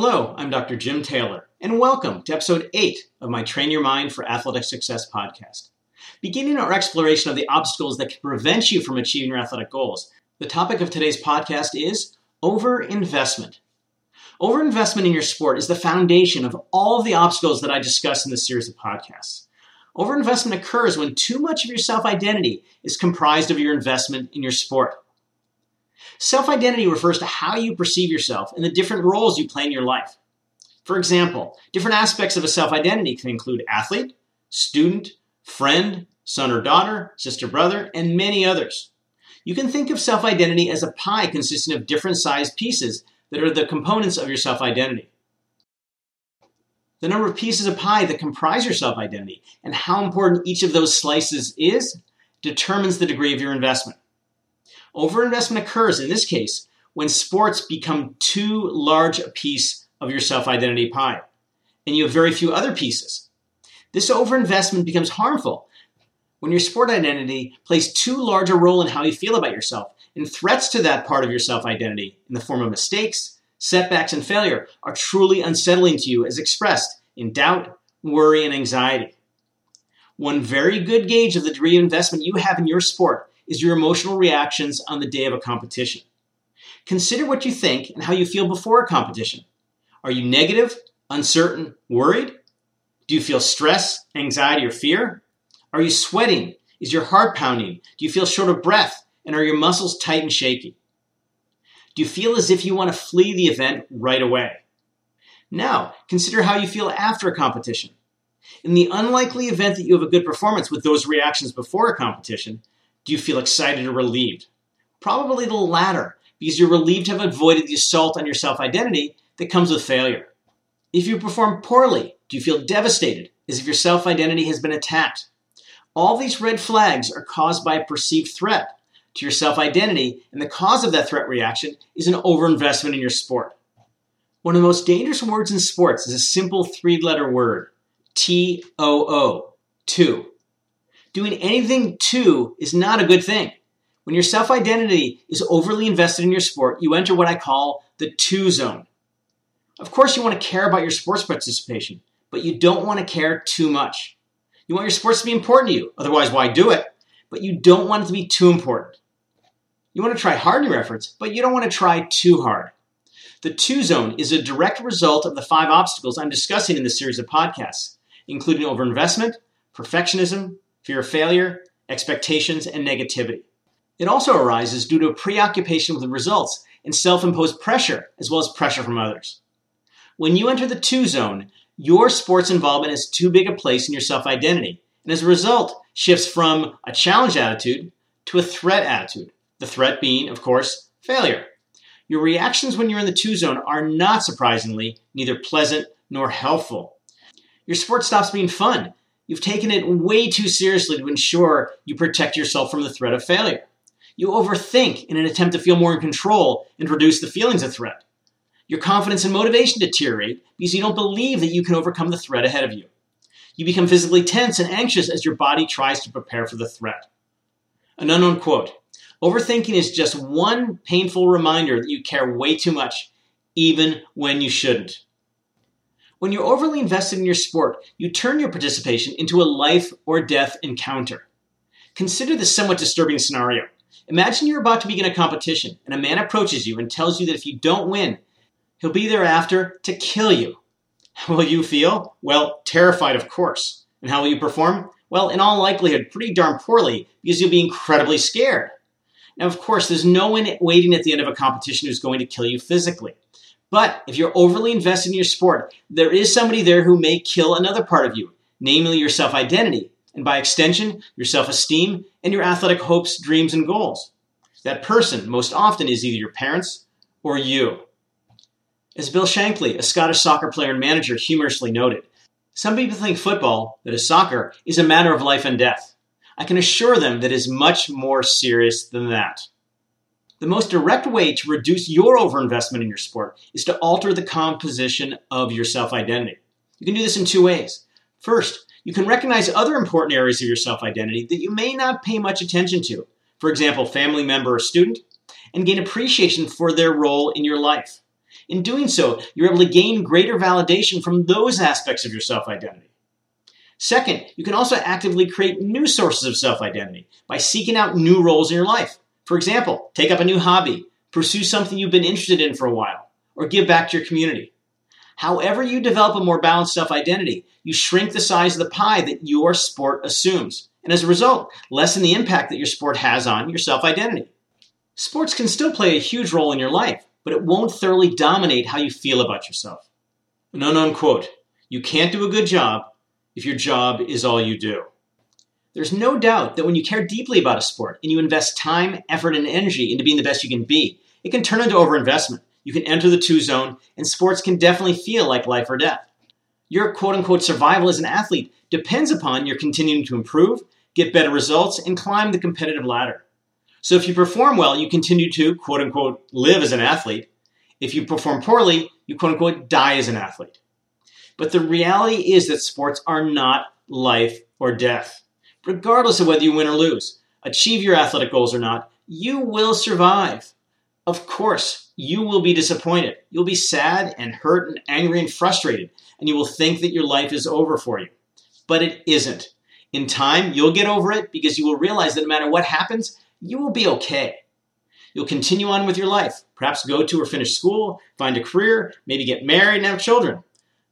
Hello, I'm Dr. Jim Taylor, and welcome to episode 8 of my Train Your Mind for Athletic Success podcast. Beginning our exploration of the obstacles that can prevent you from achieving your athletic goals, the topic of today's podcast is overinvestment. Overinvestment in your sport is the foundation of all of the obstacles that I discuss in this series of podcasts. Overinvestment occurs when too much of your self identity is comprised of your investment in your sport. Self identity refers to how you perceive yourself and the different roles you play in your life. For example, different aspects of a self identity can include athlete, student, friend, son or daughter, sister, brother, and many others. You can think of self identity as a pie consisting of different sized pieces that are the components of your self identity. The number of pieces of pie that comprise your self identity and how important each of those slices is determines the degree of your investment. Overinvestment occurs in this case when sports become too large a piece of your self identity pie, and you have very few other pieces. This overinvestment becomes harmful when your sport identity plays too large a role in how you feel about yourself, and threats to that part of your self identity in the form of mistakes, setbacks, and failure are truly unsettling to you as expressed in doubt, worry, and anxiety. One very good gauge of the degree of investment you have in your sport is your emotional reactions on the day of a competition. Consider what you think and how you feel before a competition. Are you negative, uncertain, worried? Do you feel stress, anxiety, or fear? Are you sweating? Is your heart pounding? Do you feel short of breath? And are your muscles tight and shaky? Do you feel as if you want to flee the event right away? Now, consider how you feel after a competition. In the unlikely event that you have a good performance with those reactions before a competition, do you feel excited or relieved? Probably the latter, because you're relieved to have avoided the assault on your self identity that comes with failure. If you perform poorly, do you feel devastated, as if your self identity has been attacked? All these red flags are caused by a perceived threat to your self identity, and the cause of that threat reaction is an overinvestment in your sport. One of the most dangerous words in sports is a simple three letter word T O O, too doing anything to is not a good thing. When your self identity is overly invested in your sport, you enter what I call the too zone. Of course, you want to care about your sports participation, but you don't want to care too much. You want your sports to be important to you, otherwise, why do it? But you don't want it to be too important. You want to try hard in your efforts, but you don't want to try too hard. The too zone is a direct result of the five obstacles I'm discussing in this series of podcasts, including overinvestment, perfectionism, fear of failure, expectations, and negativity. It also arises due to a preoccupation with the results and self imposed pressure, as well as pressure from others. When you enter the too zone, your sports involvement has too big a place in your self identity, and as a result, shifts from a challenge attitude to a threat attitude. The threat being, of course, failure. Your reactions when you're in the too zone are not surprisingly neither pleasant nor helpful. Your sport stops being fun You've taken it way too seriously to ensure you protect yourself from the threat of failure. You overthink in an attempt to feel more in control and reduce the feelings of threat. Your confidence and motivation deteriorate because you don't believe that you can overcome the threat ahead of you. You become physically tense and anxious as your body tries to prepare for the threat. An unknown quote Overthinking is just one painful reminder that you care way too much, even when you shouldn't. When you're overly invested in your sport, you turn your participation into a life or death encounter. Consider this somewhat disturbing scenario. Imagine you're about to begin a competition and a man approaches you and tells you that if you don't win, he'll be there after to kill you. How will you feel? Well, terrified, of course. And how will you perform? Well, in all likelihood, pretty darn poorly because you'll be incredibly scared. Now, of course, there's no one waiting at the end of a competition who's going to kill you physically. But if you're overly invested in your sport, there is somebody there who may kill another part of you, namely your self identity, and by extension, your self esteem and your athletic hopes, dreams, and goals. That person, most often, is either your parents or you. As Bill Shankly, a Scottish soccer player and manager, humorously noted, some people think football, that is soccer, is a matter of life and death. I can assure them that it is much more serious than that. The most direct way to reduce your overinvestment in your sport is to alter the composition of your self identity. You can do this in two ways. First, you can recognize other important areas of your self identity that you may not pay much attention to, for example, family member or student, and gain appreciation for their role in your life. In doing so, you're able to gain greater validation from those aspects of your self identity. Second, you can also actively create new sources of self identity by seeking out new roles in your life. For example, take up a new hobby, pursue something you've been interested in for a while, or give back to your community. However, you develop a more balanced self identity, you shrink the size of the pie that your sport assumes, and as a result, lessen the impact that your sport has on your self identity. Sports can still play a huge role in your life, but it won't thoroughly dominate how you feel about yourself. An unknown quote You can't do a good job if your job is all you do. There's no doubt that when you care deeply about a sport and you invest time, effort, and energy into being the best you can be, it can turn into overinvestment. You can enter the too zone, and sports can definitely feel like life or death. Your quote unquote survival as an athlete depends upon your continuing to improve, get better results, and climb the competitive ladder. So if you perform well, you continue to quote unquote live as an athlete. If you perform poorly, you quote unquote die as an athlete. But the reality is that sports are not life or death. Regardless of whether you win or lose, achieve your athletic goals or not, you will survive. Of course, you will be disappointed. You'll be sad and hurt and angry and frustrated, and you will think that your life is over for you. But it isn't. In time, you'll get over it because you will realize that no matter what happens, you will be okay. You'll continue on with your life, perhaps go to or finish school, find a career, maybe get married and have children.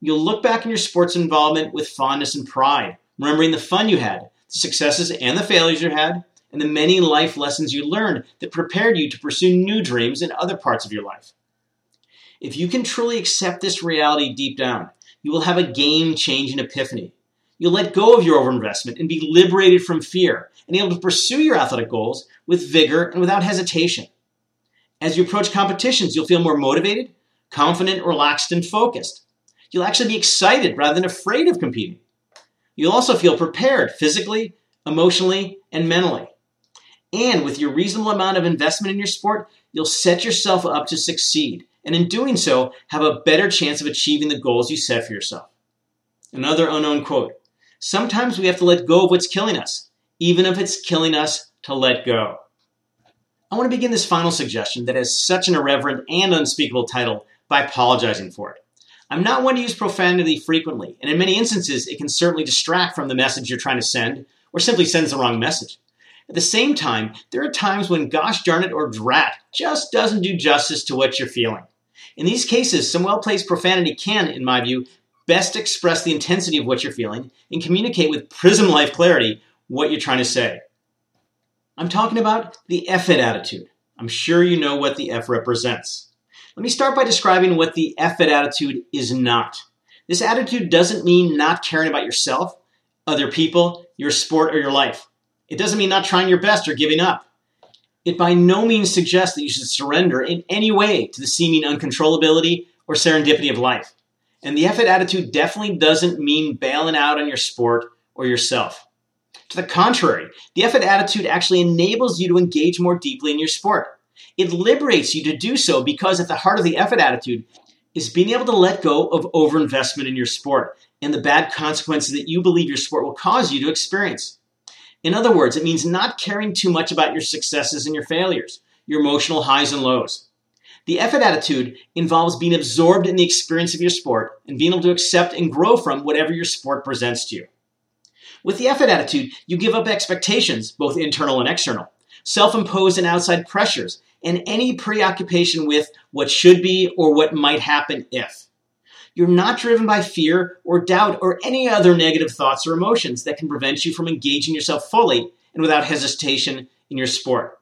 You'll look back on your sports involvement with fondness and pride, remembering the fun you had, the successes and the failures you had, and the many life lessons you learned that prepared you to pursue new dreams in other parts of your life. If you can truly accept this reality deep down, you will have a game changing epiphany You'll let go of your overinvestment and be liberated from fear and able to pursue your athletic goals with vigor and without hesitation. As you approach competitions, you'll feel more motivated, confident, relaxed, and focused. You'll actually be excited rather than afraid of competing. You'll also feel prepared physically, emotionally, and mentally. And with your reasonable amount of investment in your sport, you'll set yourself up to succeed, and in doing so, have a better chance of achieving the goals you set for yourself. Another unknown quote Sometimes we have to let go of what's killing us, even if it's killing us to let go. I want to begin this final suggestion that has such an irreverent and unspeakable title by apologizing for it. I'm not one to use profanity frequently, and in many instances, it can certainly distract from the message you're trying to send or simply sends the wrong message. At the same time, there are times when gosh darn it or drat just doesn't do justice to what you're feeling. In these cases, some well placed profanity can, in my view, best express the intensity of what you're feeling and communicate with prism life clarity what you're trying to say. I'm talking about the F it attitude. I'm sure you know what the F represents. Let me start by describing what the it attitude is not. This attitude doesn't mean not caring about yourself, other people, your sport, or your life. It doesn't mean not trying your best or giving up. It by no means suggests that you should surrender in any way to the seeming uncontrollability or serendipity of life. And the it attitude definitely doesn't mean bailing out on your sport or yourself. To the contrary, the it attitude actually enables you to engage more deeply in your sport. It liberates you to do so because at the heart of the F it attitude is being able to let go of overinvestment in your sport and the bad consequences that you believe your sport will cause you to experience. In other words, it means not caring too much about your successes and your failures, your emotional highs and lows. The F it attitude involves being absorbed in the experience of your sport and being able to accept and grow from whatever your sport presents to you. With the F it attitude, you give up expectations, both internal and external, self imposed and outside pressures, and any preoccupation with what should be or what might happen if. You're not driven by fear or doubt or any other negative thoughts or emotions that can prevent you from engaging yourself fully and without hesitation in your sport.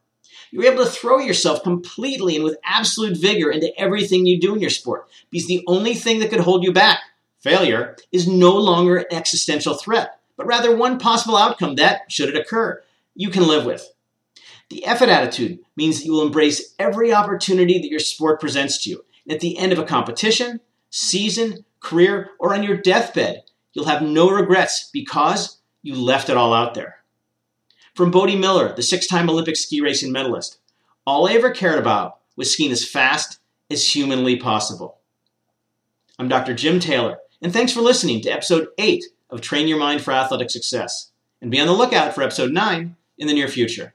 You're able to throw yourself completely and with absolute vigor into everything you do in your sport because the only thing that could hold you back, failure, is no longer an existential threat, but rather one possible outcome that, should it occur, you can live with. The F it attitude means that you will embrace every opportunity that your sport presents to you. And at the end of a competition, season, career, or on your deathbed, you'll have no regrets because you left it all out there. From Bode Miller, the six time Olympic ski racing medalist, all I ever cared about was skiing as fast as humanly possible. I'm Dr. Jim Taylor, and thanks for listening to episode 8 of Train Your Mind for Athletic Success. And be on the lookout for episode 9 in the near future.